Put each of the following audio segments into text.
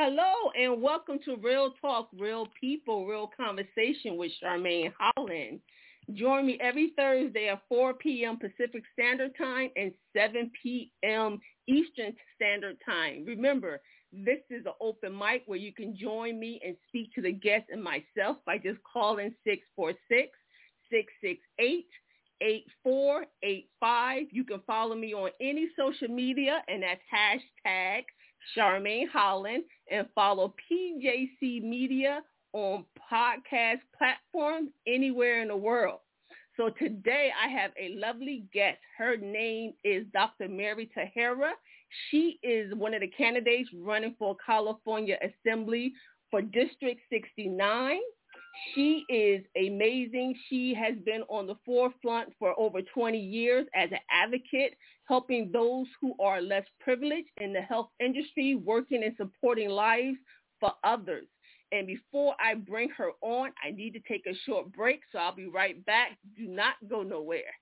Hello and welcome to Real Talk, Real People, Real Conversation with Charmaine Holland. Join me every Thursday at 4 p.m. Pacific Standard Time and 7 p.m. Eastern Standard Time. Remember, this is an open mic where you can join me and speak to the guests and myself by just calling 646-668-8485. You can follow me on any social media and that's hashtag Charmaine Holland, and follow PJC Media on podcast platforms anywhere in the world. So today I have a lovely guest. Her name is Dr. Merry Taheri. She is one of the candidates running for California Assembly for District 69. She is amazing. She has been on the forefront for over 20 years as an advocate, helping those who are less privileged in the health industry, working and supporting lives for others. And before I bring her on, I need to take a short break, so I'll be right back. Do not go nowhere.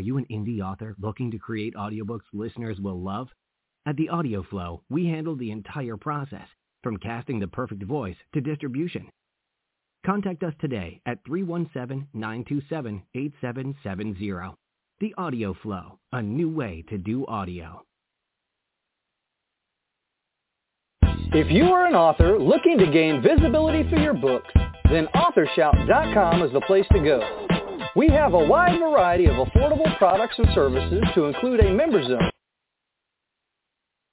Looking to create audiobooks listeners will love? At The Audio Flow, we handle the entire process, from casting the perfect voice to distribution. Contact us today at 317-927-8770. The Audio Flow, a new way to do audio. If you are an author looking to gain visibility for your books, then AuthorShout.com is the place to go. We have a wide variety of affordable products and services to include a member zone.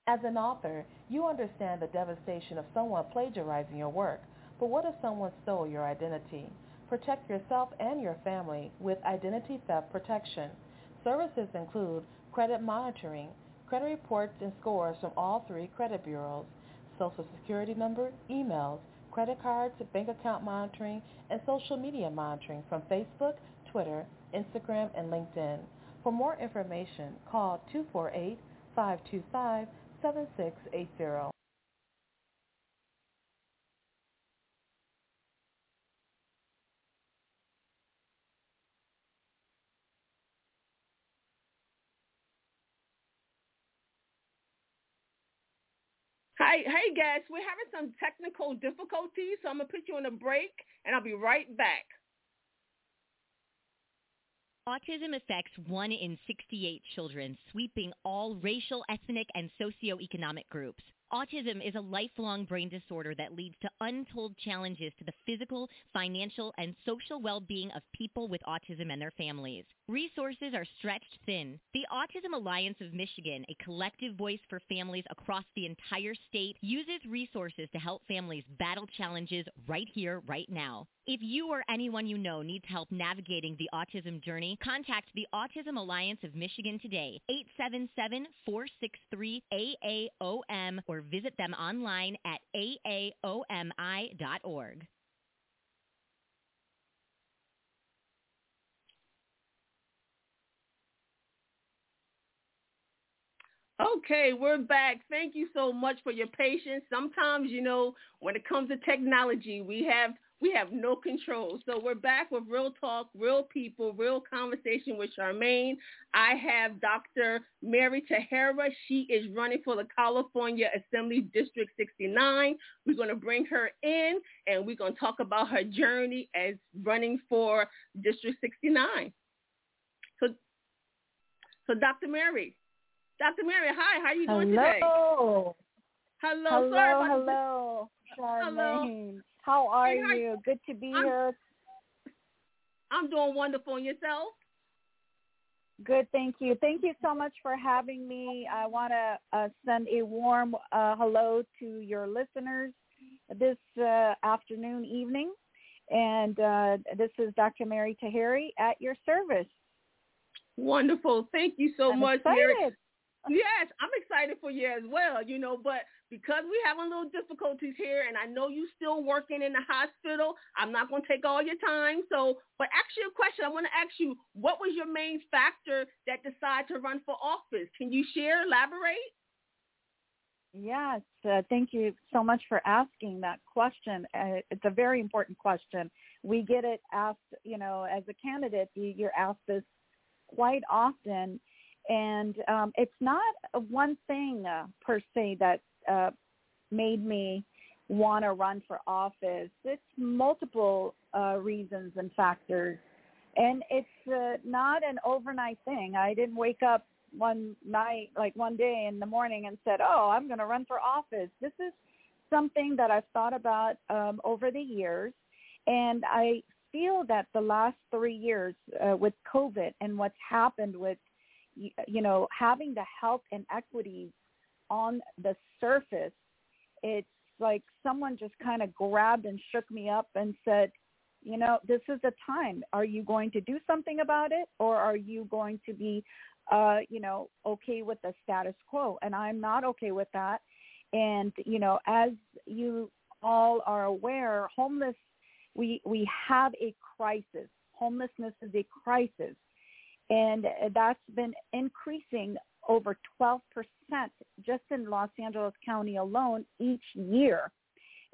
As an author, you understand the devastation of someone plagiarizing your work. But what if someone stole your identity? Protect yourself and your family with identity theft protection. Services include credit monitoring, credit reports and scores from all three credit bureaus, social security number, emails, credit cards, bank account monitoring, and social media monitoring from Facebook, Twitter, Instagram, and LinkedIn. For more information, call 248-525-7680. Hi, hey guys, we're having some technical difficulties, so I'm gonna put you on a break, and I'll be right back. Autism affects 1 in 68 children, sweeping all racial, ethnic, and socioeconomic groups. Autism is a lifelong brain disorder that leads to untold challenges to the physical, financial, and social well-being of people with autism and their families. Resources are stretched thin. The Autism Alliance of Michigan, a collective voice for families across the entire state, uses resources to help families battle challenges right here, right now. If you or anyone you know needs help navigating the autism journey, contact the Autism Alliance of Michigan today, 877-463-AAOM, or visit them online at aaomi.org. Okay, we're back. Thank you so much for your patience. Sometimes, you know, when it comes to technology, we have we have no control. So we're back with real talk, real people, real conversation with Charmaine. I have Dr. Merry Taheri. She is running for the California Assembly District 69. We're going to bring her in and we're going to talk about her journey as running for District 69. So, so Dr. Merry, Dr. Merry, hi. How are you doing hello. today? Hello. Hello. Hello. Hello. Charmaine. How are hey, you? Good to be I'm, here. I'm doing wonderful. And yourself? Good, thank you. Thank you so much for having me. I want to uh, send a warm uh, hello to your listeners this uh, afternoon, evening. And uh, this is Dr. Merry Taheri at your service. Wonderful. Thank you so I'm much, excited. Merry. Yes, I'm excited for you as well, you know, but because we have a little difficulties here and I know you still working in the hospital, I'm not going to take all your time. So, but you a question. I want to ask you, what was your main factor that decided to run for office? Can you share, elaborate? Yes, uh, thank you so much for asking that question. Uh, it's a very important question. We get it asked, you know, as a candidate, you're asked this quite often, and um, it's not one thing uh, per se that uh, made me want to run for office. It's multiple uh, reasons and factors, and it's uh, not an overnight thing. I didn't wake up one night, like one day in the morning and said, oh, I'm going to run for office. This is something that I've thought about um, over the years. And I feel that the last three years uh, with COVID and what's happened with, you know, having the health inequities on the surface, it's like someone just kind of grabbed and shook me up and said, you know, this is the time. Are you going to do something about it or are you going to be uh, you know, okay with the status quo. And I'm not okay with that. And, you know, as you all are aware, homeless, we, we have a crisis. Homelessness is a crisis. And that's been increasing over 12% just in Los Angeles County alone each year.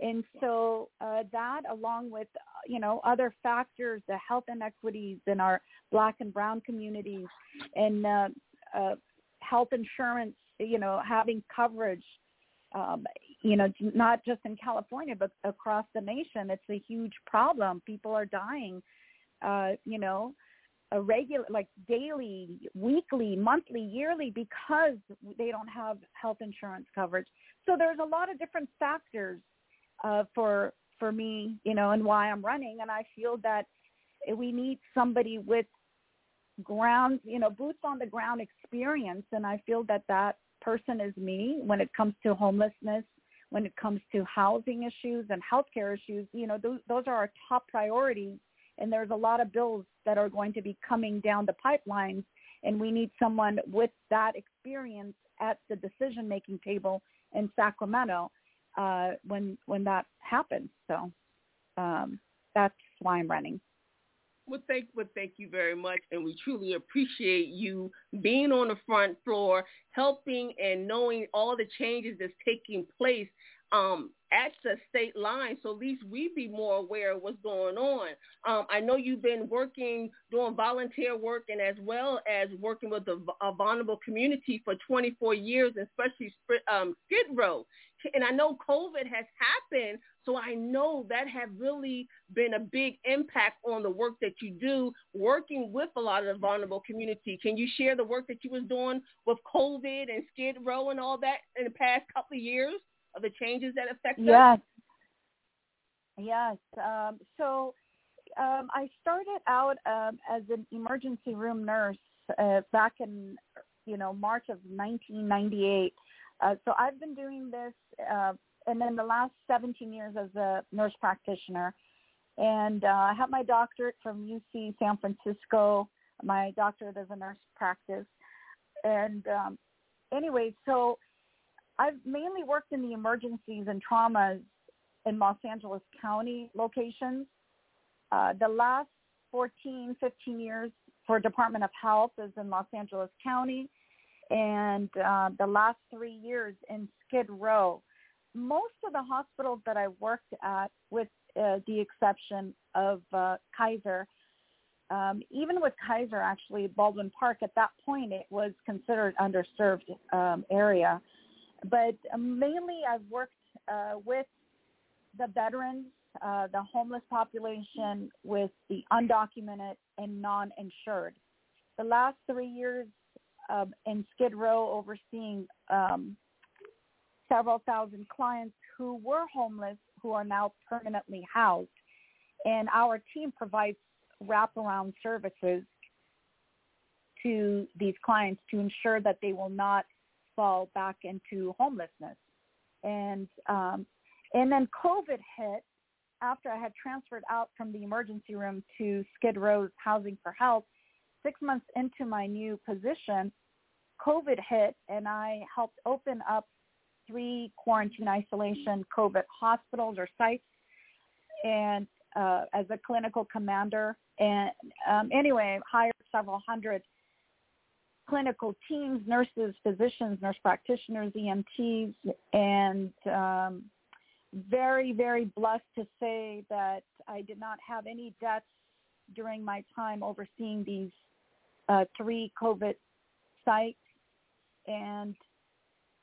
And so uh, that, along with you know other factors, the health inequities in our Black and Brown communities, and uh, uh, health insurance, you know, having coverage, um, you know, not just in California but across the nation, it's a huge problem. People are dying, uh, you know, a regular like daily, weekly, monthly, yearly because they don't have health insurance coverage. So there's a lot of different factors uh, for for me, you know, and why I'm running. And I feel that we need somebody with ground, you know, boots on the ground experience. And I feel that that person is me when it comes to homelessness, when it comes to housing issues and healthcare issues. You know, those, those are our top priorities. And there's a lot of bills that are going to be coming down the pipelines. And we need someone with that experience at the decision-making table in Sacramento uh, when when that happens. So um, that's why I'm running. Well, thank, well, thank you very much, and we truly appreciate you being on the front floor, helping and knowing all the changes that's taking place um, at the state line, so at least we be more aware of what's going on. Um, I know you've been working, doing volunteer work, and as well as working with the a vulnerable community for 24 years, especially um, Skid Row and I know COVID has happened, so I know that have really been a big impact on the work that you do, working with a lot of the vulnerable community. Can you share the work that you was doing with COVID and Skid Row and all that in the past couple of years of the changes that affect yes. us? Yes. Um, so um, I started out um, as an emergency room nurse uh, back in, you know, March of 1998 uh, so I've been doing this, uh, and then the last 17 years as a nurse practitioner. And uh, I have my doctorate from UC San Francisco, my doctorate as a nurse practice. And um, anyway, so I've mainly worked in the emergencies and traumas in Los Angeles County locations. Uh, the last 14, 15 years for Department of Health is in Los Angeles County and uh, the last three years in Skid Row. Most of the hospitals that I worked at, with uh, the exception of uh, Kaiser, um, even with Kaiser, actually Baldwin Park at that point it was considered underserved um, area. But mainly I've worked uh, with the veterans, uh, the homeless population, with the undocumented and non-insured. The last three years um, in Skid Row overseeing um, several thousand clients who were homeless who are now permanently housed. And our team provides wraparound services to these clients to ensure that they will not fall back into homelessness. And um, and then COVID hit after I had transferred out from the emergency room to Skid Row's Housing for Health. Six months into my new position, COVID hit, and I helped open up three quarantine isolation COVID hospitals or sites, and uh, as a clinical commander. And um, anyway, hired several hundred clinical teams, nurses, physicians, nurse practitioners, EMTs, and um, very, very blessed to say that I did not have any deaths during my time overseeing these uh, three COVID sites, and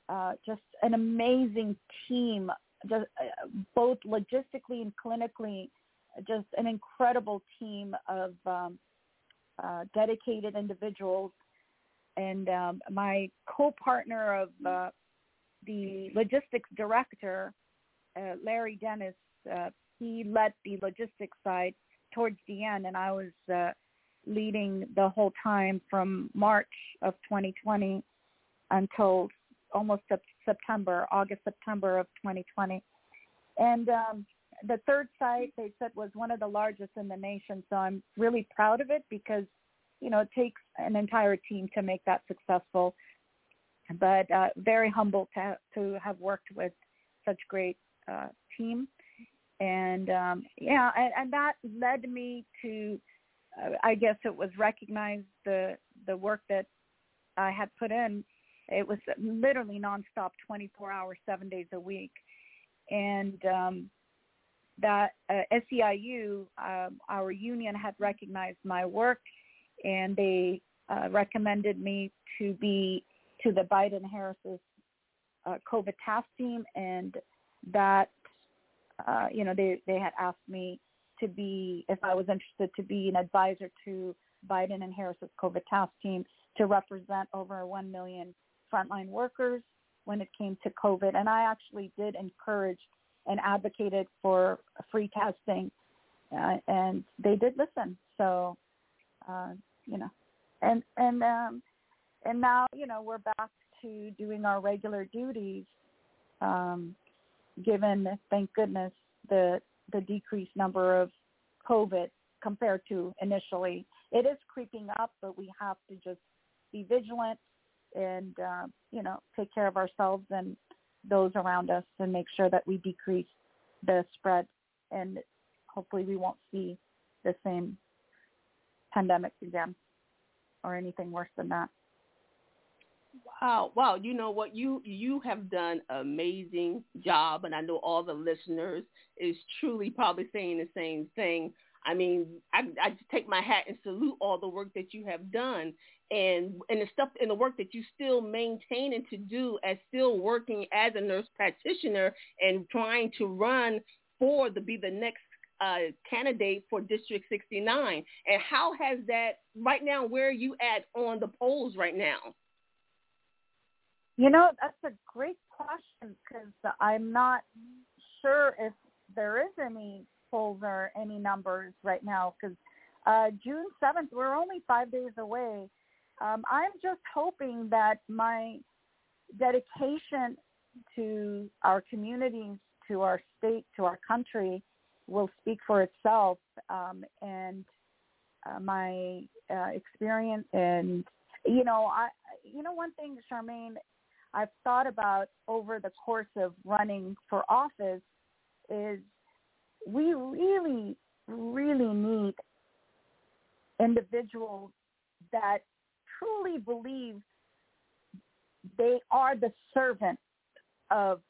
uh, just an amazing team, just, uh, both logistically and clinically, just an incredible team of um, uh, dedicated individuals. And um, my co-partner of uh, the logistics director, uh, Larry Dennis, uh, he led the logistics side towards the end, and I was uh, leading the whole time from March of 2020 until almost September, August, September of 2020. And um, the third site they said was one of the largest in the nation. So I'm really proud of it because, you know, it takes an entire team to make that successful. But uh, very humbled to, to have worked with such great uh, team. And um, yeah, and, and that led me to, uh, I guess it was recognized the the work that I had put in. It was literally nonstop, 24 hours, seven days a week. And um, that uh, SEIU, um, our union had recognized my work and they uh, recommended me to be to the Biden Harris's uh, COVID task team and that, uh, you know, they, they had asked me to be, if I was interested to be an advisor to Biden and Harris's COVID task team to represent over 1 million frontline workers when it came to COVID. And I actually did encourage and advocated for free testing, uh, and they did listen. So, uh, you know, and and um, and now you know we're back to doing our regular duties. Um, given, thank goodness, the the decreased number of COVID compared to initially, it is creeping up, but we have to just be vigilant and uh, you know take care of ourselves and those around us and make sure that we decrease the spread and hopefully we won't see the same pandemic again or anything worse than that. Wow, wow! You know what? You you have done amazing job, and I know all the listeners is truly probably saying the same thing. I mean, I, I just take my hat and salute all the work that you have done and and the stuff and the work that you still maintaining to do as still working as a nurse practitioner and trying to run for to be the next uh, candidate for District 69. And how has that right now? Where are you at on the polls right now? You know, that's a great question because I'm not sure if there is any polls or any numbers right now because uh, June 7th, we're only five days away. Um, I'm just hoping that my dedication to our communities, to our state, to our country will speak for itself. Um, and uh, my uh, experience and, you know, I, you know, one thing, Charmaine, I've thought about over the course of running for office is we really, really need individuals that truly believe they are the servant of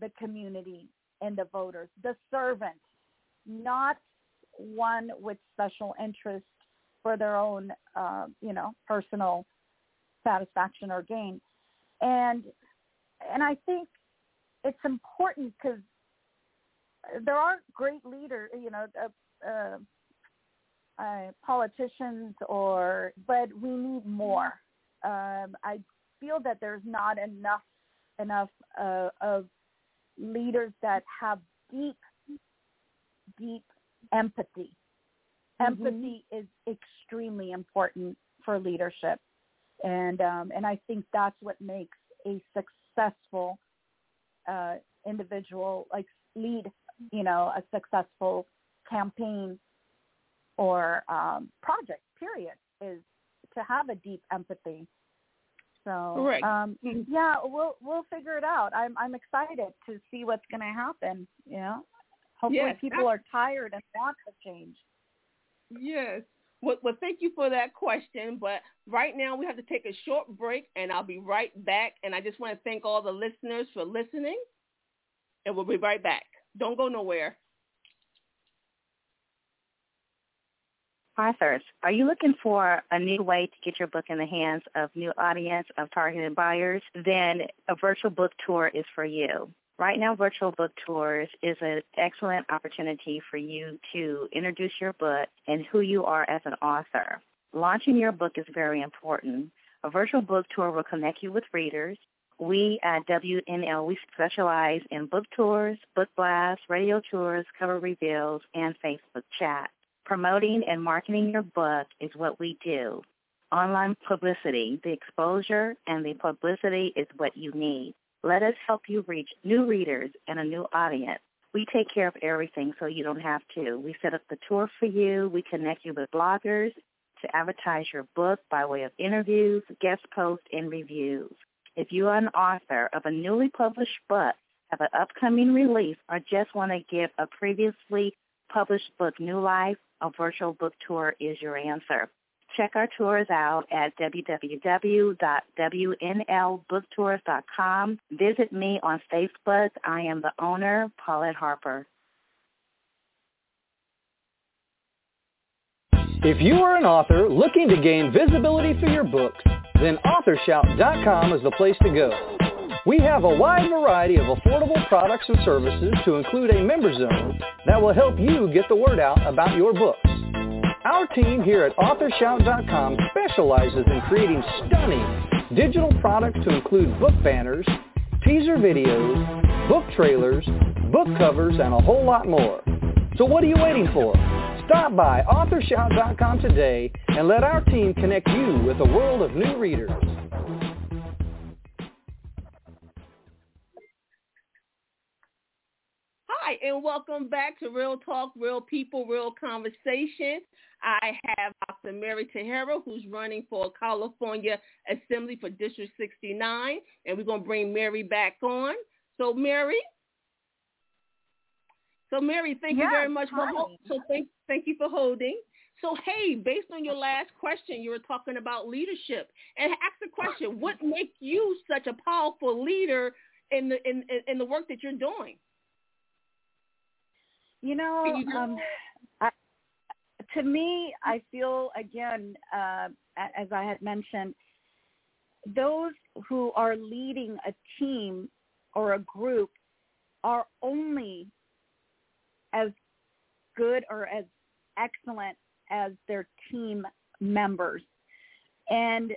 the community and the voters, the servant, not one with special interest for their own, uh, you know, personal satisfaction or gain. And and I think it's important because there are great leaders, you know, uh, uh, uh, politicians, or but we need more. Um, I feel that there's not enough enough uh, of leaders that have deep, deep empathy. Mm-hmm. Empathy is extremely important for leadership, and um, and I think that's what makes a successful uh, individual like lead you know, a successful campaign or um, project, period, is to have a deep empathy. So Correct. um Mm-hmm. yeah, we'll we'll figure it out. I'm I'm excited to see what's going to happen, you know. Hopefully Yes, people are tired and want to change. Yes. Well, well, thank you for that question. But right now we have to take a short break, and I'll be right back. And I just want to thank all the listeners for listening, and we'll be right back. Don't go nowhere. Authors, are you looking for a new way to get your book in the hands of new audience of targeted buyers? Then a virtual book tour is for you. Right now, virtual book tours is an excellent opportunity for you to introduce your book and who you are as an author. Launching your book is very important. A virtual book tour will connect you with readers. We at WNL, we specialize in book tours, book blasts, radio tours, cover reveals, and Facebook chat. Promoting and marketing your book is what we do. Online publicity, the exposure and the publicity is what you need. Let us help you reach new readers and a new audience. We take care of everything so you don't have to. We set up the tour for you. We connect you with bloggers to advertise your book by way of interviews, guest posts, and reviews. If you are an author of a newly published book, have an upcoming release, or just want to give a previously published book new life, a virtual book tour is your answer. Check our tours out at www.wnlbooktours.com. Visit me on Facebook. I am the owner, Paulette Harper. If you are an author looking to gain visibility for your books, then AuthorShout.com is the place to go. We have a wide variety of affordable products and services to include a member zone that will help you get the word out about your books. Our team here at AuthorShout.com specializes in creating stunning digital products to include book banners, teaser videos, book trailers, book covers, and a whole lot more. So what are you waiting for? Stop by AuthorShout.com today and let our team connect you with a world of new readers. Hi, and welcome back to Real Talk, Real People, Real Conversation. I have Dr. Merry Taheri, who's running for California Assembly for District 69, and we're going to bring Merry back on. So, Merry, so Merry, thank you very much for hi. so thank thank you for holding. So, hey, based on your last question, you were talking about leadership, and ask the question: What makes you such a powerful leader in the in in, the work that you're doing? You know, um, to me, I feel again, uh, as I had mentioned, those who are leading a team or a group are only as good or as excellent as their team members. And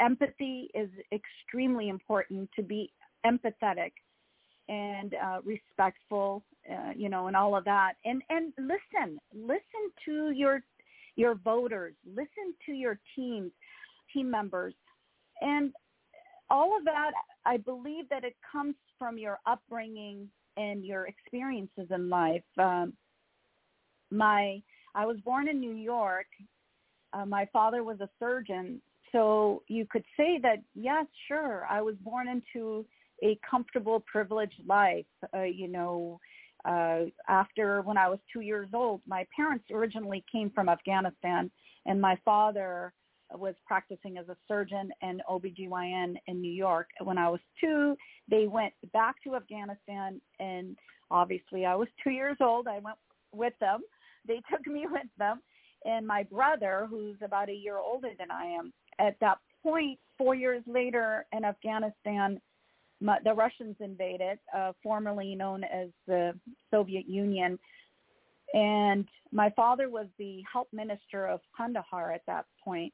empathy is extremely important to be empathetic and uh, respectful, uh, you know, and all of that. And and listen, listen to your your voters, listen to your teams, team members, and all of that. I believe that it comes from your upbringing and your experiences in life. Um, my I was born in New York. Uh, my father was a surgeon, so you could say that yes, sure, I was born into a comfortable, privileged life. Uh, you know, uh, after when I was two years old, my parents originally came from Afghanistan, and my father was practicing as a surgeon and OBGYN in New York. When I was two, they went back to Afghanistan, and obviously I was two years old. I went with them. They took me with them, and my brother, who's about a year older than I am, at that point, four years later in Afghanistan, the Russians invaded, uh, formerly known as the Soviet Union. And my father was the health minister of Kandahar at that point,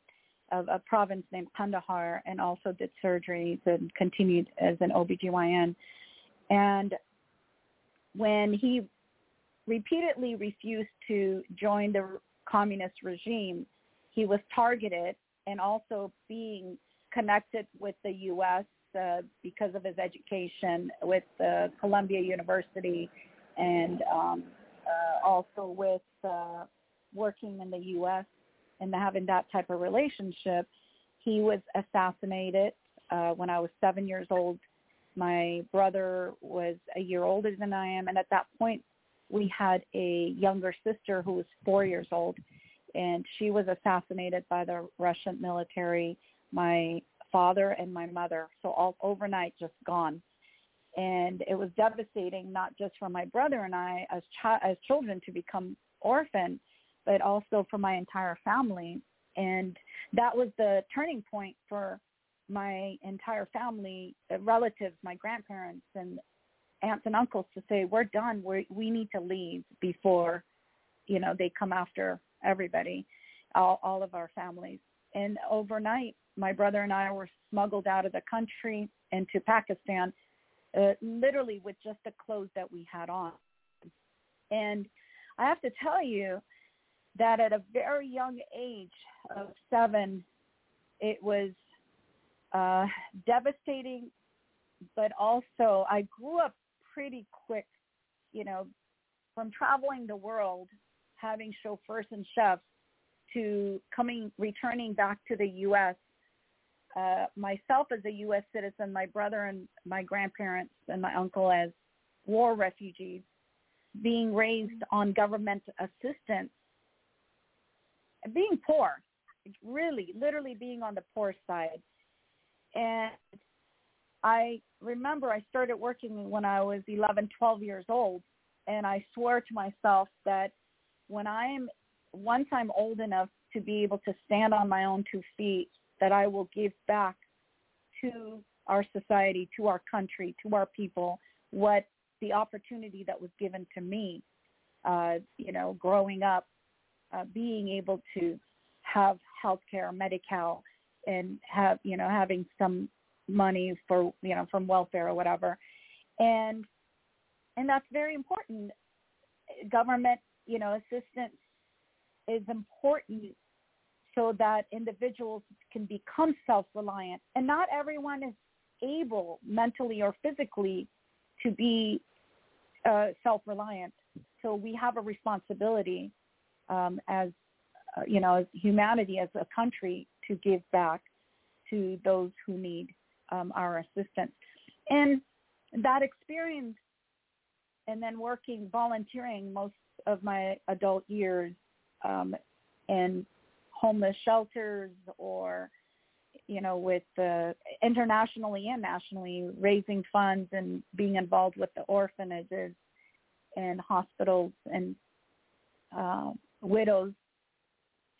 of a province named Kandahar, and also did surgeries and continued as an OBGYN. And when he repeatedly refused to join the communist regime, he was targeted and also being connected with the U.S because of his education with uh, Columbia University and um, uh, also with uh, working in the U.S. and having that type of relationship, he was assassinated uh, when I was seven years old. My brother was a year older than I am, and at that point, we had a younger sister who was four years old, and she was assassinated by the Russian military. My father and my mother, so all overnight, just gone. And it was devastating, not just for my brother and I as chi- as children to become orphaned, but also for my entire family. And that was the turning point for my entire family, uh, relatives, my grandparents and aunts and uncles to say, we're done. We we need to leave before, you know, they come after everybody, all, all of our families. And overnight, my brother and I were smuggled out of the country into Pakistan, uh, literally with just the clothes that we had on. And I have to tell you that at a very young age of seven, it was uh, devastating, but also I grew up pretty quick, you know, from traveling the world, having chauffeurs and chefs, to coming, returning back to the U.S. Uh, myself as a U.S. citizen, my brother and my grandparents and my uncle as war refugees, being raised on government assistance, being poor, really, literally being on the poor side. And I remember I started working when I was 11, 12 years old, and I swore to myself that when I am, once I'm old enough to be able to stand on my own two feet, that I will give back to our society, to our country, to our people, what the opportunity that was given to me, uh, you know, growing up, uh, being able to have health care, Medi-Cal, and have, you know, having some money for, you know, from welfare or whatever. And, and that's very important. Government, you know, assistance is important so that individuals can become self-reliant. And not everyone is able mentally or physically to be uh, self-reliant. So we have a responsibility um, as uh, you know, as humanity, as a country, to give back to those who need um, our assistance. And that experience, and then working, volunteering most of my adult years um, in homeless shelters or you know, with uh, internationally and nationally raising funds and being involved with the orphanages and hospitals and uh, widows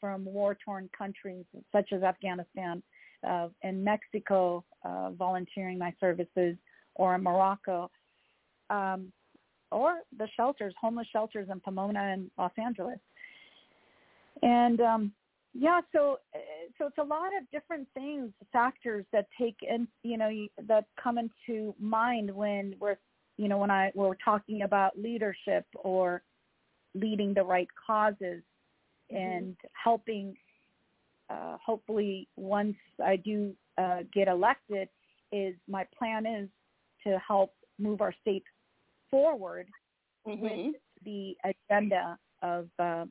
from war-torn countries such as Afghanistan uh, and Mexico, uh, volunteering my services, or in Morocco, um, or the shelters, homeless shelters in Pomona and Los Angeles. And um, yeah, so so it's a lot of different things, factors that take in, you know, that come into mind when we're, you know, when I we're talking about leadership or leading the right causes mm-hmm. and helping. Uh, hopefully, once I do uh, get elected, is my plan is to help move our state forward mm-hmm. with the agenda of uh,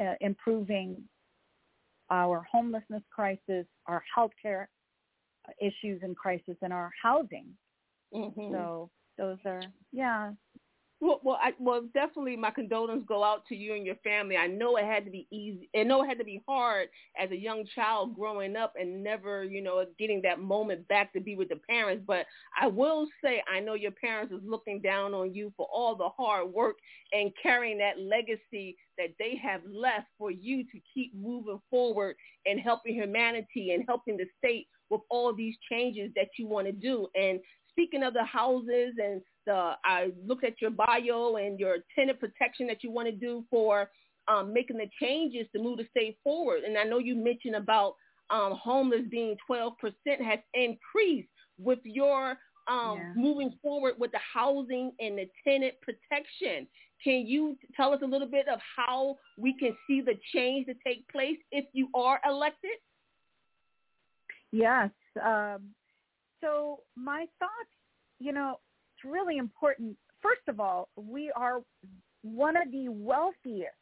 uh, improving our homelessness crisis, our healthcare issues and crisis, and our housing. Mm-hmm. So those are yeah. Well, well, I, well, definitely, my condolences go out to you and your family. I know it had to be easy. I know it had to be hard as a young child growing up and never, you know, getting that moment back to be with the parents. But I will say, I know your parents is looking down on you for all the hard work and carrying that legacy that they have left for you to keep moving forward and helping humanity and helping the state with all these changes that you want to do. And speaking of the houses and the, I looked at your bio and your tenant protection that you want to do for um, making the changes to move the state forward. And I know you mentioned about um, homeless being 12% has increased with your um, yeah. moving forward with the housing and the tenant protection. Can you tell us a little bit of how we can see the change to take place if you are elected? Yes. Um, so my thoughts, you know, it's really important. First of all, we are one of the wealthiest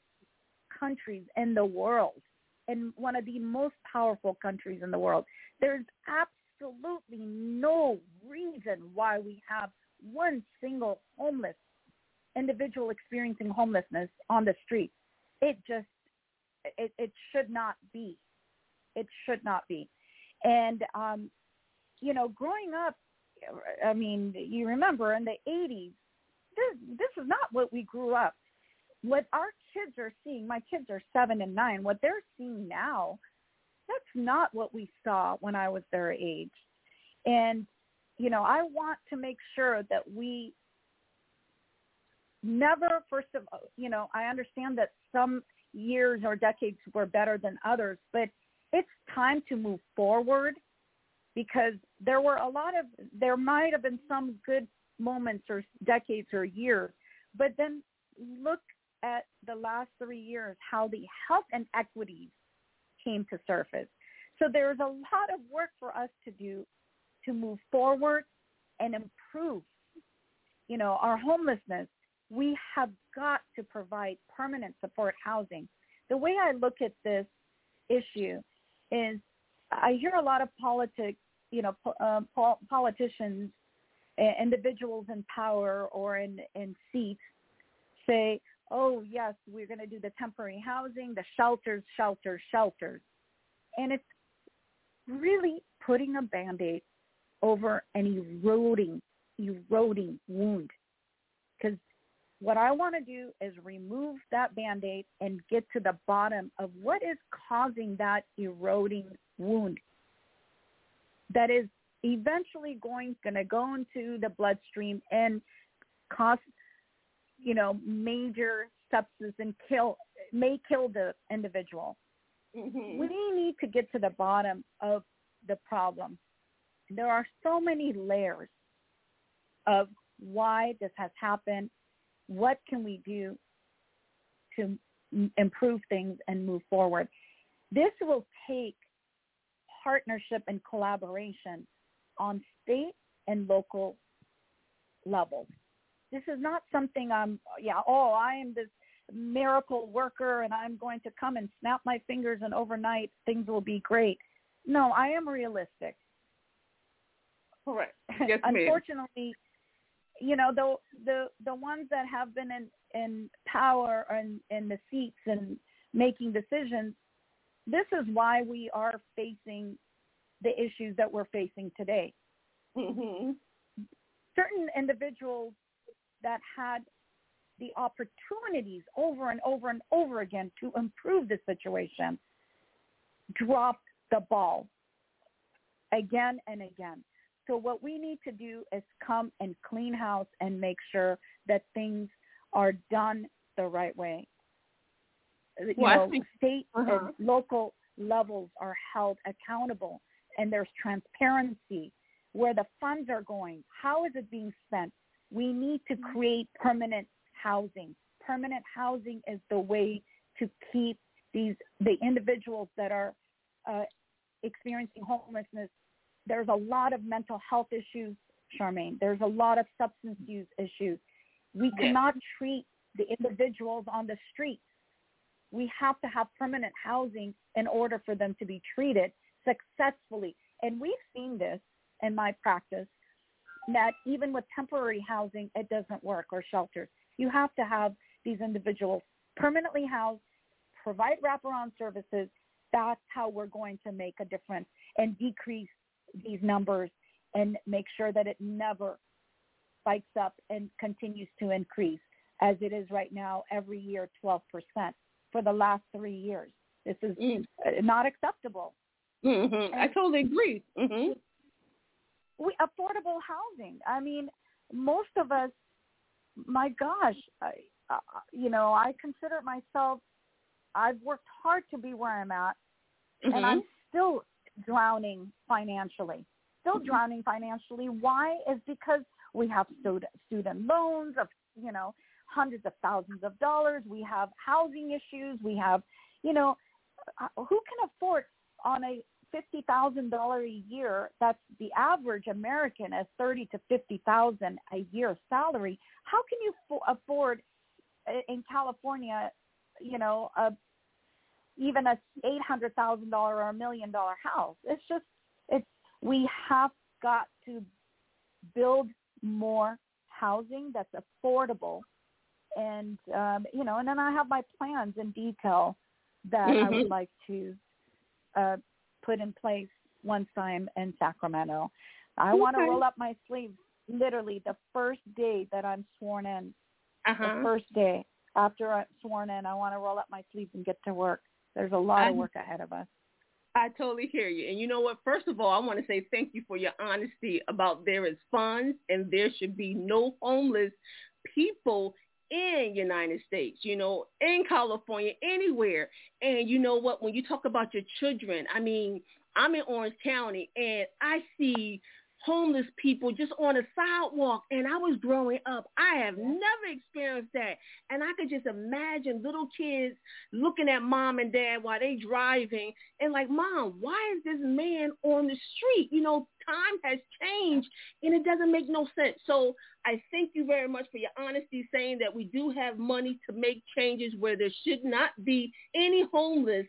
countries in the world. and one of the most powerful countries in the world. There's absolutely no reason why we have one single homeless individual experiencing homelessness on the street. It just, it, it should not be. It should not be. And, um, you know, growing up, I mean, you remember in the 80s, this, this is not what we grew up. What our kids are seeing, my kids are seven and nine, what they're seeing now, that's not what we saw when I was their age. And, you know, I want to make sure that we never, first of all, you know, I understand that some years or decades were better than others, but it's time to move forward because there were a lot of, there might have been some good moments or decades or years, but then look at the last three years, how the health inequities came to surface. So there's a lot of work for us to do to move forward and improve, you know, our homelessness. We have got to provide permanent support housing. The way I look at this issue is I hear a lot of politics, you know, uh, politicians, individuals in power or in, in seats say, oh, yes, we're going to do the temporary housing, the shelters, shelters, shelters. And it's really putting a Band-Aid over an eroding, eroding wound. Because what I want to do is remove that Band-Aid and get to the bottom of what is causing that eroding wound that is eventually going going to go into the bloodstream and cause you know major sepsis and kill may kill the individual. Mm-hmm. we need to get to the bottom of the problem. There are so many layers of why this has happened. What can we do to improve things and move forward? This will take partnership and collaboration on state and local levels. This is not something I'm, yeah, oh, I am this miracle worker and I'm going to come and snap my fingers and overnight things will be great. No, I am realistic. Correct. Yes, Unfortunately, you know, the the the ones that have been in in power and in the seats and making decisions, this is why we are facing the issues that we're facing today. Mm-hmm. Certain individuals that had the opportunities over and over and over again to improve the situation dropped the ball again and again. So what we need to do is come and clean house and make sure that things are done the right way. You well, know, think, state uh-huh. and local levels are held accountable and there's transparency where the funds are going. How is it being spent? We need to mm-hmm. create permanent housing. Permanent housing is the way to keep these the individuals that are uh, experiencing homelessness. There's a lot of mental health issues, Charmaine. There's a lot of substance use issues. We cannot treat the individuals on the streets. We have to have permanent housing in order for them to be treated successfully. And we've seen this in my practice that even with temporary housing, it doesn't work or shelters. You have to have these individuals permanently housed, provide wraparound services. That's how we're going to make a difference and decrease these numbers and make sure that it never spikes up and continues to increase as it is right now every year 12% for the last three years. This is mm. not acceptable. Mm-hmm. I totally agree. Mm-hmm. We affordable housing. I mean, most of us, my gosh, I, uh, you know, I consider myself. I've worked hard to be where I'm at, mm-hmm. and I'm still drowning financially. Still mm-hmm. drowning financially. Why? Is because we have student student loans of you know hundreds of thousands of dollars. We have housing issues. We have, you know, uh, who can afford on a fifty thousand dollar a year that's the average american as thirty to fifty thousand a year salary how can you afford in california you know a even a eight hundred thousand dollar or a million dollar house. It's just it's we have got to build more housing that's affordable and um you know and then i have my plans in detail that mm-hmm. i would mm-hmm. like to uh put in place once i'm in sacramento i okay. want to roll up my sleeves literally the first day that i'm sworn in uh-huh. the first day after i'm sworn in i want to roll up my sleeves and get to work there's a lot of work ahead of us I totally hear you. And you know what? First of all, I want to say thank you for your honesty about there is funds and there should be no homeless people in United States, you know, in California, anywhere. And you know what? When you talk about your children, I mean, I'm in Orange County and I see homeless people just on a sidewalk. And I was growing up. I have never experienced that. And I could just imagine little kids looking at mom and dad while they driving and like, mom, why is this man on the street? You know, time has changed and it doesn't make no sense. So I thank you very much for your honesty saying that we do have money to make changes where there should not be any homelessness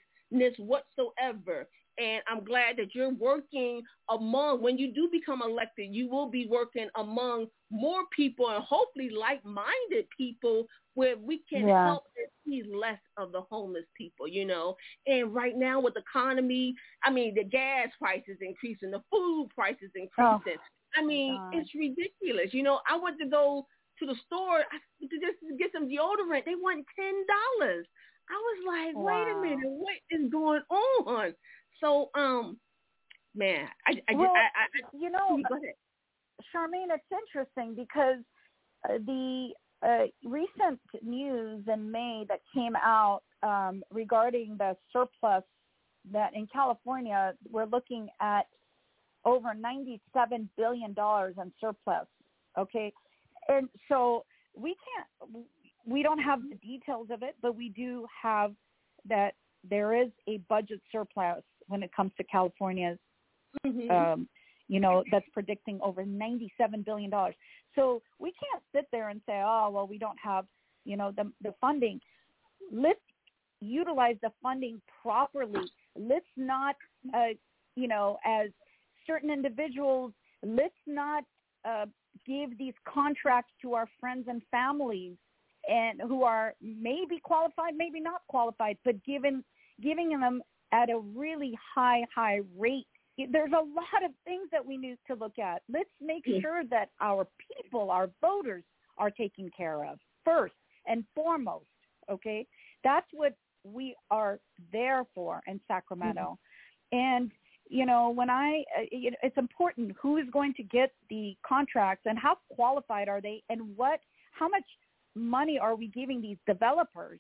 whatsoever. And I'm glad that you're working among, when you do become elected, you will be working among more people and hopefully like-minded people where we can yeah. help and see less of the homeless people, you know. And right now with the economy, I mean, the gas prices increasing, the food prices increasing. Oh, I mean, it's ridiculous. You know, I went to go to the store to just get some deodorant. They want $10. I was like, wow. wait a minute, what is going on? So, um, man, I, I, well, I, I, you know, Charmaine, it's interesting because uh, the uh, recent news in May that came out um, regarding the surplus that in California we're looking at over ninety-seven billion dollars in surplus. Okay, and so we can't, we don't have the details of it, but we do have that there is a budget surplus when it comes to California's, mm-hmm. um, you know, that's predicting over $97 billion. So we can't sit there and say, oh, well, we don't have, you know, the, the funding. Let's utilize the funding properly. Let's not, uh, you know, as certain individuals, let's not uh, give these contracts to our friends and families and who are maybe qualified, maybe not qualified, but given giving them at a really high, high rate. There's a lot of things that we need to look at. Let's make sure that our people, our voters, are taken care of first and foremost. Okay, that's what we are there for in Sacramento. Mm-hmm. And you know, when I, uh, it's important who is going to get the contracts and how qualified are they, and what, how much money are we giving these developers?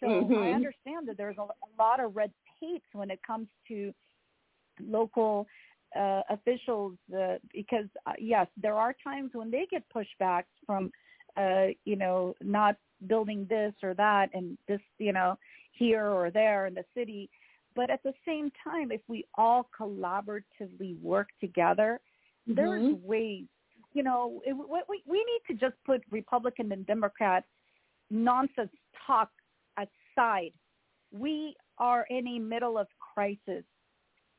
So mm-hmm. I understand that there's a, a lot of red hates when it comes to local uh, officials uh, because uh, yes, there are times when they get pushbacks from uh, you know not building this or that and this you know here or there in the city. But at the same time, if we all collaboratively work together, mm-hmm. there's ways. You know, it, we we need to just put Republican and Democrat nonsense talk aside. We are in a middle of crisis.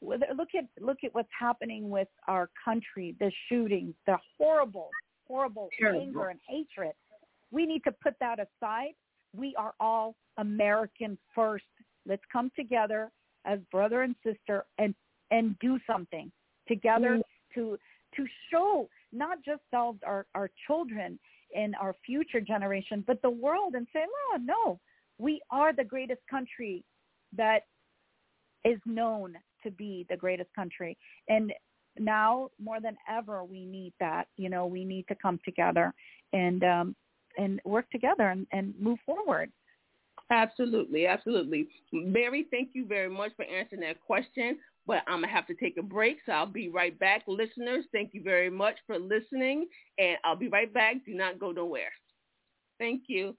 Look at look at what's happening with our country, the shootings, the horrible, horrible Terrible. anger and hatred. We need to put that aside. We are all American first. Let's come together as brother and sister and and do something together mm. to to show not just ourselves, our our children and our future generation, but the world, and say, no, no, we are the greatest country that is known to be the greatest country. And now more than ever, we need that. You know, we need to come together and um, and work together and, and move forward. Absolutely, absolutely. Merry, thank you very much for answering that question. But I'm gonna have to take a break, so I'll be right back. Listeners, thank you very much for listening, and I'll be right back. Do not go nowhere. Thank you.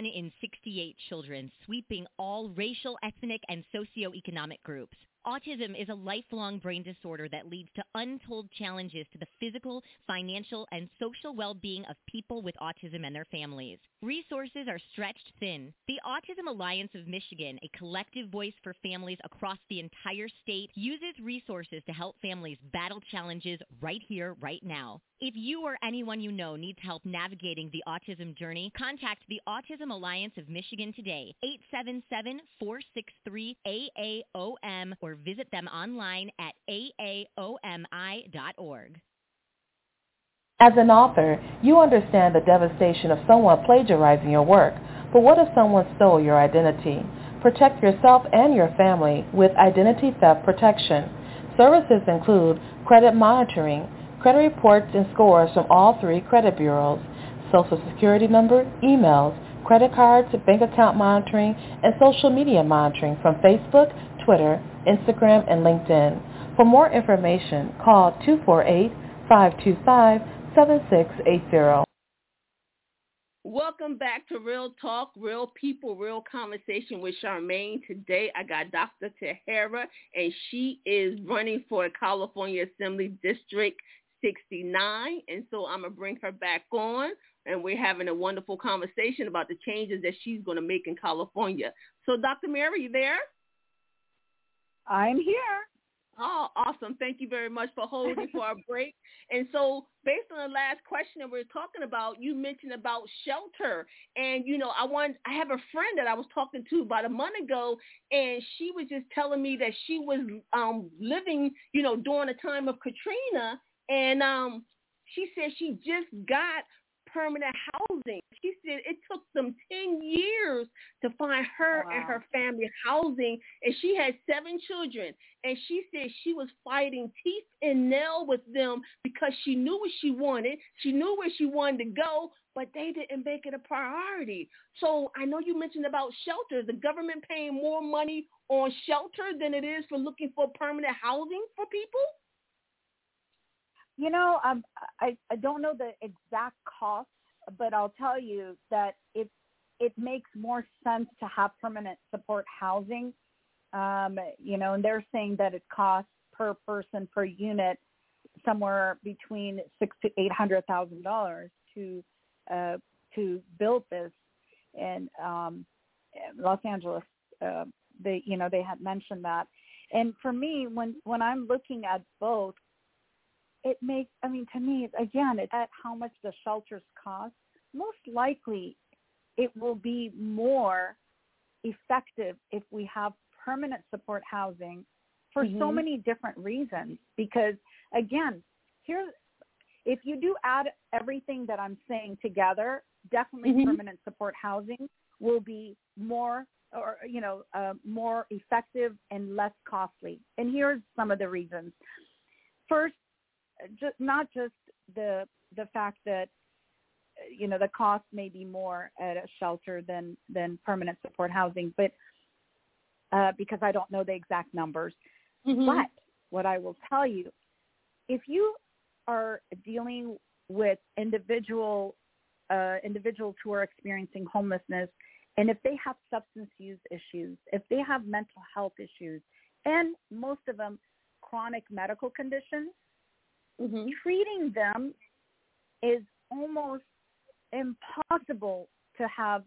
1 in 68 children, sweeping all racial, ethnic, and socioeconomic groups. Autism is a lifelong brain disorder that leads to untold challenges to the physical, financial, and social well-being of people with autism and their families. Resources are stretched thin. The Autism Alliance of Michigan, a collective voice for families across the entire state, uses resources to help families battle challenges right here, right now. If you or anyone you know needs help navigating the autism journey, contact the Autism Alliance of Michigan today, 877-463-AAOM, or visit them online at aaomi.org. As an author, you understand the devastation of someone plagiarizing your work. But what if someone stole your identity? Protect yourself and your family with identity theft protection. Services include credit monitoring, credit reports and scores from all three credit bureaus, social security number, emails, credit cards, bank account monitoring, and social media monitoring from Facebook, Twitter, Instagram, and LinkedIn. For more information, call 248-525-7680. Welcome back to Real Talk, Real People, Real Conversation with Charmaine. Today I got Dr. Taheri, and she is running for California Assembly District 69. And so I'm going to bring her back on, and we're having a wonderful conversation about the changes that she's going to make in California. So Dr. Merry, you there? I'm here. Oh, awesome. Thank you very much for holding for our break. And so based on the last question that we are talking about, you mentioned about shelter. And, you know, I want I have a friend that I was talking to about a month ago, and she was just telling me that she was um, living, you know, during the time of Katrina. And um, she said she just got permanent housing. She said it took them 10 years to find her oh, wow. and her family housing. And she had seven children. And she said she was fighting teeth and nail with them because she knew what she wanted. She knew where she wanted to go, but they didn't make it a priority. So I know you mentioned about shelter. The government paying more money on shelter than it is for looking for permanent housing for people? You know, um, I I don't know the exact cost, but I'll tell you that it it makes more sense to have permanent support housing. Um, you know, and they're saying that it costs per person per unit somewhere between six to eight hundred thousand dollars to uh, to build this. And um, Los Angeles, uh, they you know they had mentioned that. And for me, when when I'm looking at both, it makes, I mean, to me, again, it's at how much the shelters cost. Most likely it will be more effective if we have permanent support housing for mm-hmm. so many different reasons. Because again, here, if you do add everything that I'm saying together, definitely mm-hmm. permanent support housing will be more or you know uh, more effective and less costly. And here's some of the reasons. First, just not just the the fact that you know the cost may be more at a shelter than than permanent support housing, but uh, because I don't know the exact numbers. Mm-hmm. But what I will tell you, if you are dealing with individual uh, individuals who are experiencing homelessness, and if they have substance use issues, if they have mental health issues, and most of them chronic medical conditions, mm-hmm. treating them is almost impossible to have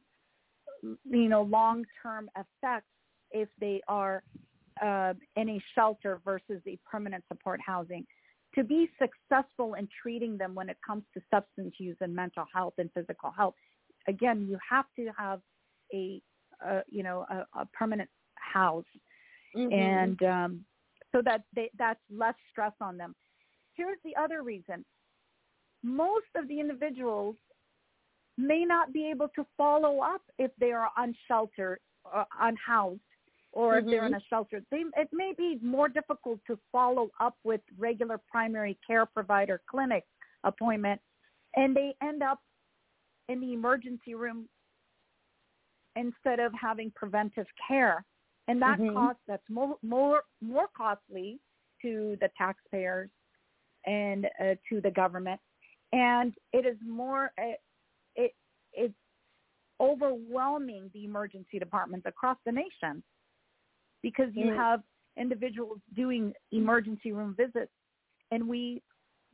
you know long term effects if they are uh, in a shelter versus a permanent support housing to be successful in treating them when it comes to substance use and mental health and physical health again you have to have a, a you know a, a permanent house mm-hmm. and um, so that they, that's less stress on them here's the other reason. Most of the individuals may not be able to follow up if they are unsheltered or uh, unhoused or mm-hmm. if they're in mm-hmm. a shelter. They, it may be more difficult to follow up with regular primary care provider clinic appointment and they end up in the emergency room instead of having preventive care. And that mm-hmm. cost that's more more more costly to the taxpayers and uh, to the government, and it is more uh, it it's overwhelming the emergency departments across the nation because you Mm. have individuals doing emergency room visits and we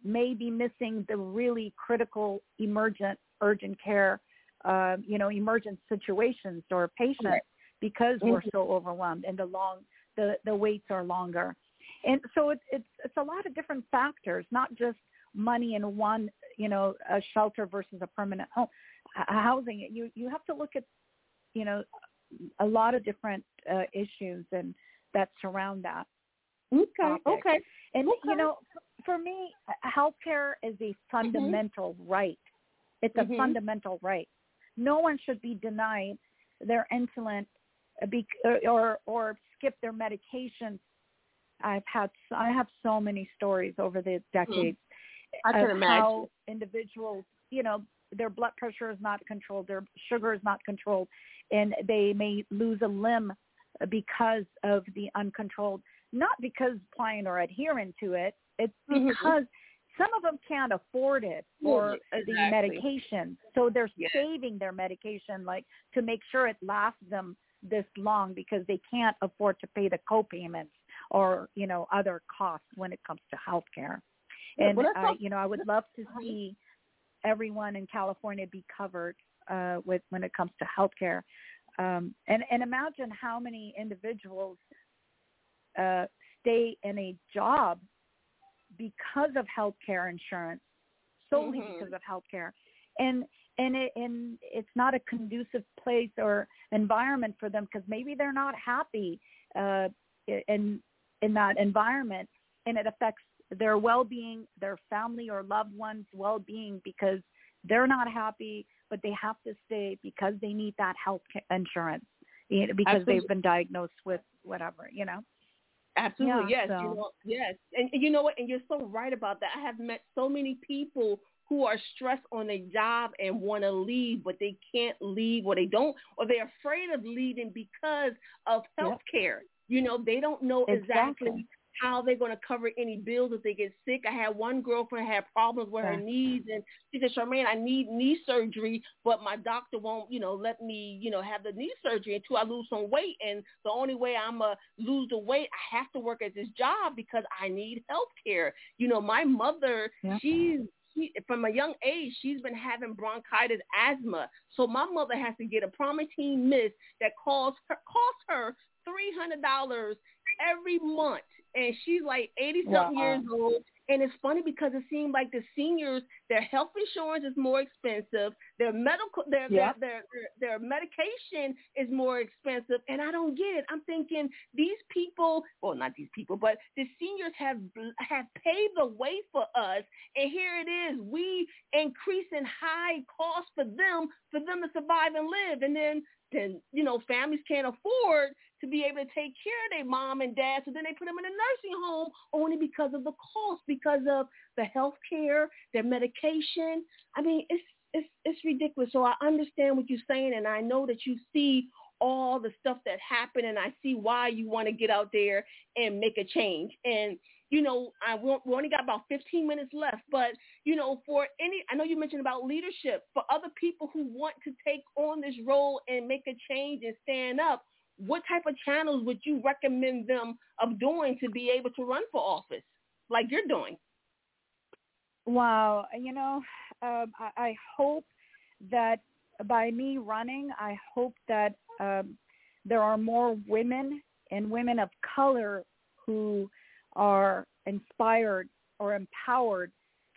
may be missing the really critical emergent urgent care uh, you know emergent situations or patients because we're so overwhelmed and the long the the waits are longer and so it's it's it's a lot of different factors not just money in one you know a shelter versus a permanent home housing you you have to look at you know a lot of different uh, issues and that surround that Okay. topic. Okay. and Okay. you know for me healthcare is a fundamental right it's a Mhm. fundamental right no one should be denied their insulin uh, or, or or skip their medications i've had i have so many stories over the decades I can of imagine. how individuals, you know, their blood pressure is not controlled, their sugar is not controlled, and they may lose a limb because of the uncontrolled, not because client or adherent to it, it's Mhm. because some of them can't afford it or Yeah, the medication. So they're saving their medication like to make sure it lasts them this long because they can't afford to pay the co-payments or, you know, other costs when it comes to healthcare. And uh, you know, I would love to see everyone in California be covered uh, with when it comes to healthcare. Um, and and imagine how many individuals uh, stay in a job because of healthcare insurance, solely Mhm. because of healthcare, and and it and it's not a conducive place or environment for them because maybe they're not happy uh, in in that environment, and it affects their well-being, their family or loved ones' well-being because they're not happy, but they have to stay because they need that health insurance you know, because Absolutely. they've been diagnosed with whatever, you know. Absolutely, Yeah, yes. so- You know, yes, and and you know what? And you're so right about that. I have met so many people who are stressed on their job and want to leave, but they can't leave, or they don't, or they're afraid of leaving because of health care. You know, they don't know exactly, Exactly. how they're going to cover any bills if they get sick. I had one girlfriend had problems with her knees, and she said, "Charmaine, I need knee surgery, but my doctor won't, you know, let me, you know, have the knee surgery until I lose some weight. And the only way I'm gonna lose the weight, I have to work at this job because I need health care. You know, my mother, Yeah. she's she, from a young age, she's been having bronchitis, asthma. So my mother has to get a Primatene Mist that costs her costs her three hundred dollars every month, and she's like eighty something Wow. years old. And it's funny because it seems like the seniors, their health insurance is more expensive, their medical, their Yeah. their, their their medication is more expensive, and I don't get it. I'm thinking these people, well, not these people, but the seniors have have paved the way for us, and here it is, we increasing high costs for them, for them to survive and live, and then then you know families can't afford to be able to take care of their mom and dad, so then they put them in a nursing home only because of the cost, because of the health care, their medication. I mean, it's it's it's ridiculous. So I understand what you're saying, and I know that you see all the stuff that happened, and I see why you want to get out there and make a change. And you know, I won't, we only got about 15 minutes left, but you know, for any, I know you mentioned about leadership for other people who want to take on this role and make a change and stand up. What type of channels would you recommend them of doing to be able to run for office, like you're doing? Wow, you know, um, I, I hope that by me running, I hope that um, there are more women and women of color who are inspired or empowered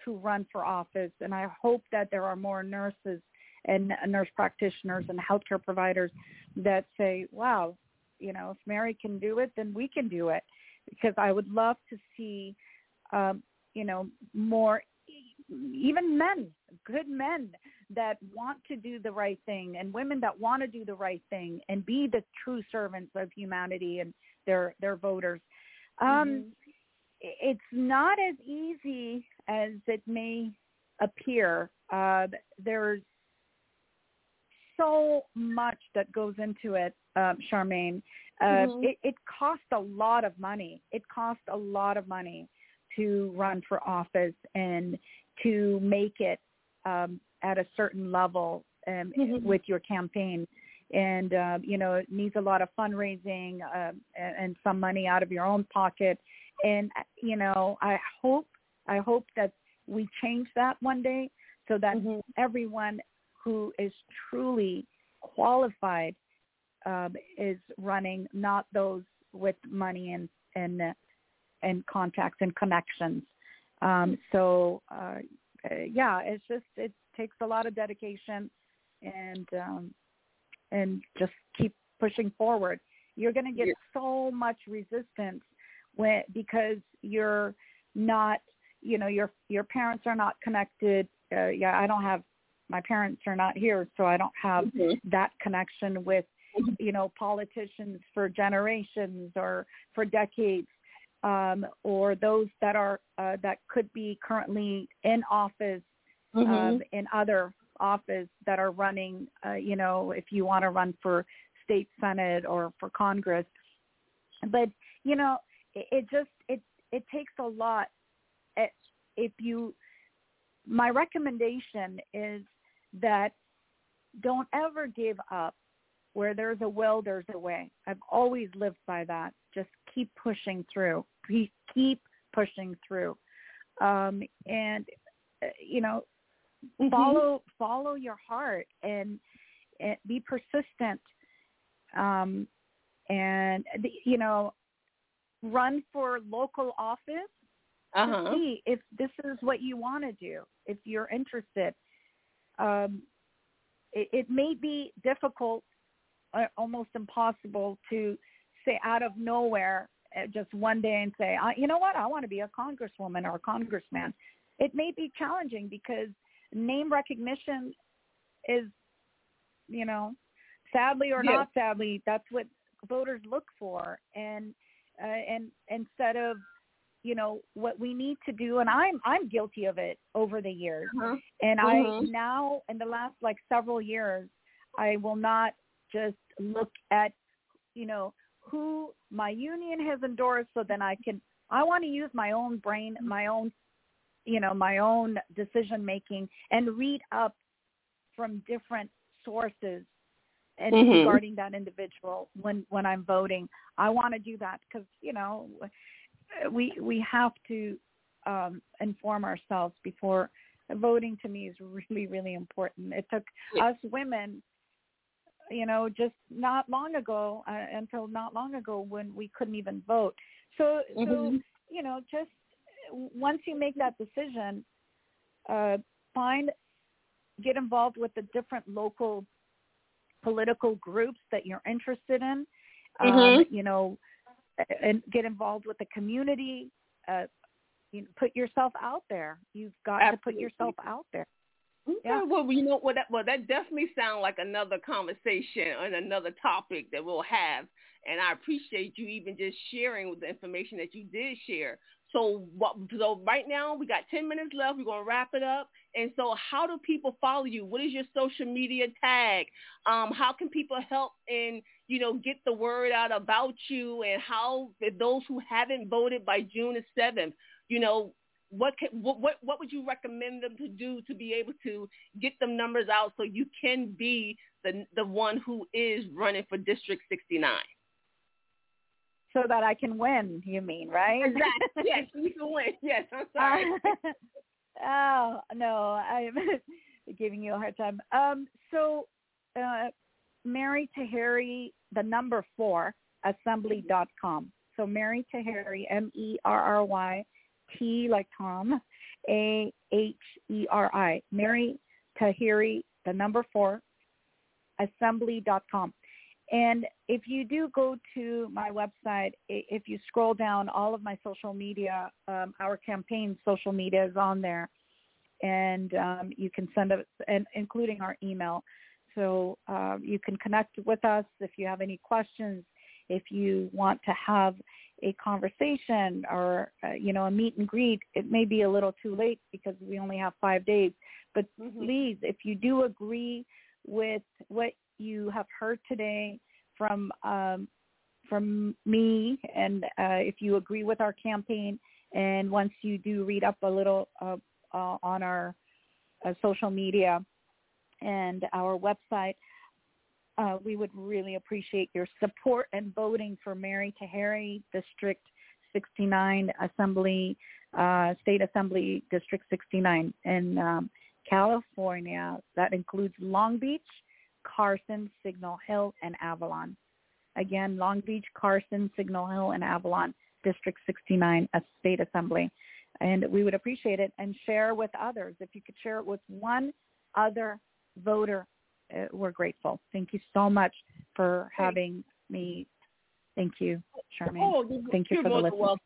to run for office. And I hope that there are more nurses and nurse practitioners and healthcare providers that say, wow, you know, if Merry can do it, then we can do it. Because I would love to see, um, you know, more even men, good men that want to do the right thing and women that want to do the right thing and be the true servants of humanity and their their voters. Um, Mhm. It's not as easy as it may appear. Uh, there's so much that goes into it, um, Charmaine. Uh, Mhm. it, it costs a lot of money. It costs a lot of money to run for office and to make it um, at a certain level um, mm-hmm. with your campaign. And uh, you know, it needs a lot of fundraising uh, and some money out of your own pocket. And you know, I hope I hope that we change that one day so that mm-hmm. everyone who is truly qualified um, is running, not those with money and and uh, and contacts and connections. Um, so uh, uh, yeah, it's just it takes a lot of dedication and um, and just keep pushing forward. You're going to get yeah. so much resistance when because you're not, you know, your your parents are not connected. Uh, yeah, I don't have my parents are not here, so I don't have mm-hmm. that connection with you know politicians for generations or for decades um, or those that are uh, that could be currently in office mm-hmm. um, in other office that are running uh, you know if you want to run for state senate or for congress but you know it, it just it it takes a lot eh, if you my recommendation is that don't ever give up where there's a will, there's a way. I've always lived by that. Just keep pushing through. Keep pushing through. Um, and uh, you know, mm-hmm. follow follow your heart and, and be persistent. Um, and you know, run for local office uh-huh. to see if this is what you want to do. If you're interested, um, it, it may be difficult uh, almost impossible to say out of nowhere uh, just one day and say, you know what, I want to be a congresswoman or a congressman. It may be challenging because name recognition is, you know, sadly or yes. not sadly, that's what voters look for. And uh, and instead of you know what we need to do and i'm i'm guilty of it over the years uh-huh. and uh-huh. i now in the last like several years i will not just look at, you know, who my union has endorsed so then I can, I want to use my own brain, my own, you know, my own decision making and read up from different sources and mm-hmm. regarding that individual when when I'm voting. I want to do that because you know we we have to um, inform ourselves before voting. To me is really really important. It took us women you know, just not long ago, uh, until not long ago when we couldn't even vote. So, mm-hmm. so you know, just once you make that decision, uh, find, get involved with the different local political groups that you're interested in. Um, mm-hmm. Um, you know, and get involved with the community. Uh, you know, put yourself out there. You've got Absolutely. to put yourself out there. Okay, yeah. well, you know, well that, well, that definitely sounds like another conversation and another topic that we'll have. And I appreciate you even just sharing the information that you did share. So, what, so right now we got 10 minutes left. We're going to wrap it up. And so how do people follow you? What is your social media tag? Um, how can people help and, you know, get the word out about you and how those who haven't voted by June the 7th, you know, what, can, what what what would you recommend them to do to be able to get them numbers out so you can be the the one who is running for District 69? So that I can win, you mean, right? Exactly. yes, you can win. Yes, I'm sorry. oh no, I'm giving you a hard time. Um, so, uh, Merry Taheri, the number four, assembly.com. So Merry Taheri, M E R R Y T like Tom, A H E R I. Merry Taheri, the number four, assembly.com. And if you do go to my website, if you scroll down, all of my social media, um, our campaign social media is on there, and um, you can send us, and including our email. So uh, you can connect with us if you have any questions. If you want to have a conversation or uh, you know a meet and greet it may be a little too late because we only have five days but mm-hmm. please if you do agree with what you have heard today from um, from me and uh, if you agree with our campaign and once you do read up a little uh, uh on our uh, social media and our website. Uh, we would really appreciate your support and voting for Merry Taheri, District 69 Assembly, uh, State Assembly District 69 in um, California. That includes Long Beach, Carson, Signal Hill, and Avalon. Again, Long Beach, Carson, Signal Hill, and Avalon, District 69 a State Assembly. And we would appreciate it and share with others. If you could share it with one other voter, uh, we're grateful. Thank you so much for having me. Thank you, Charmaine. Oh, Thank you for the listening. Welcome.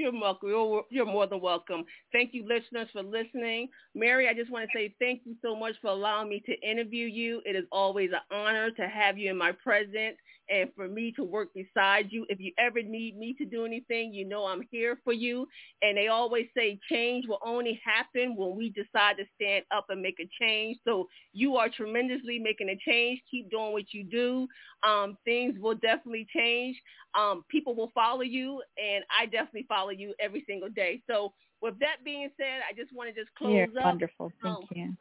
You're welcome. You're, more than welcome. Thank you, listeners, for listening. Merry, I just want to say thank you so much for allowing me to interview you. It is always an honor to have you in my presence and for me to work beside you. If you ever need me to do anything, you know I'm here for you. And they always say change will only happen when we decide to stand up and make a change. So you are tremendously making a change. Keep doing what you do. Um, things will definitely change. Um, people will follow you, and I definitely follow you every single day. So with that being said, I just want to just close You're up. Wonderful. Thank um, you.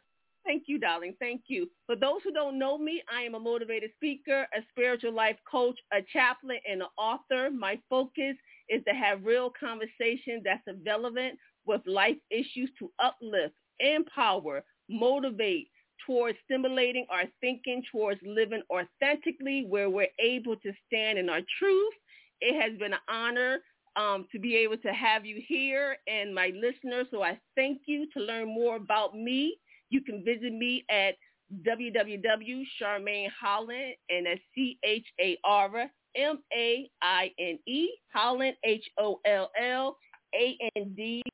Thank you, darling. Thank you. For those who don't know me, I am a motivated speaker, a spiritual life coach, a chaplain, and an author. My focus is to have real conversation that's relevant with life issues to uplift, empower, motivate towards stimulating our thinking towards living authentically where we're able to stand in our truth. It has been an honor um, to be able to have you here and my listeners. So I thank you to learn more about me you can visit me at www.charmaineholland, and that's C-H-A-R-M-A-I-N-E, Holland, H-O-L-L-A-N-D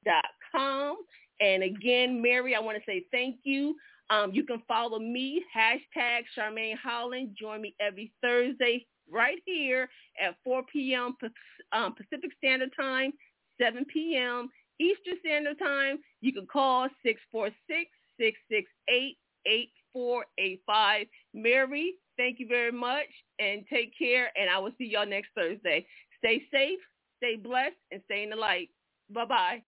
dot com. And again, Merry, I want to say thank you. Um, you can follow me, hashtag Charmaine Holland. Join me every Thursday right here at 4 p.m. Um, Pacific Standard Time, 7 p.m. Eastern Standard Time. You can call 646 668-8485. Merry, thank you very much and take care and I will see y'all next Thursday. Stay safe, stay blessed, and stay in the light. Bye-bye.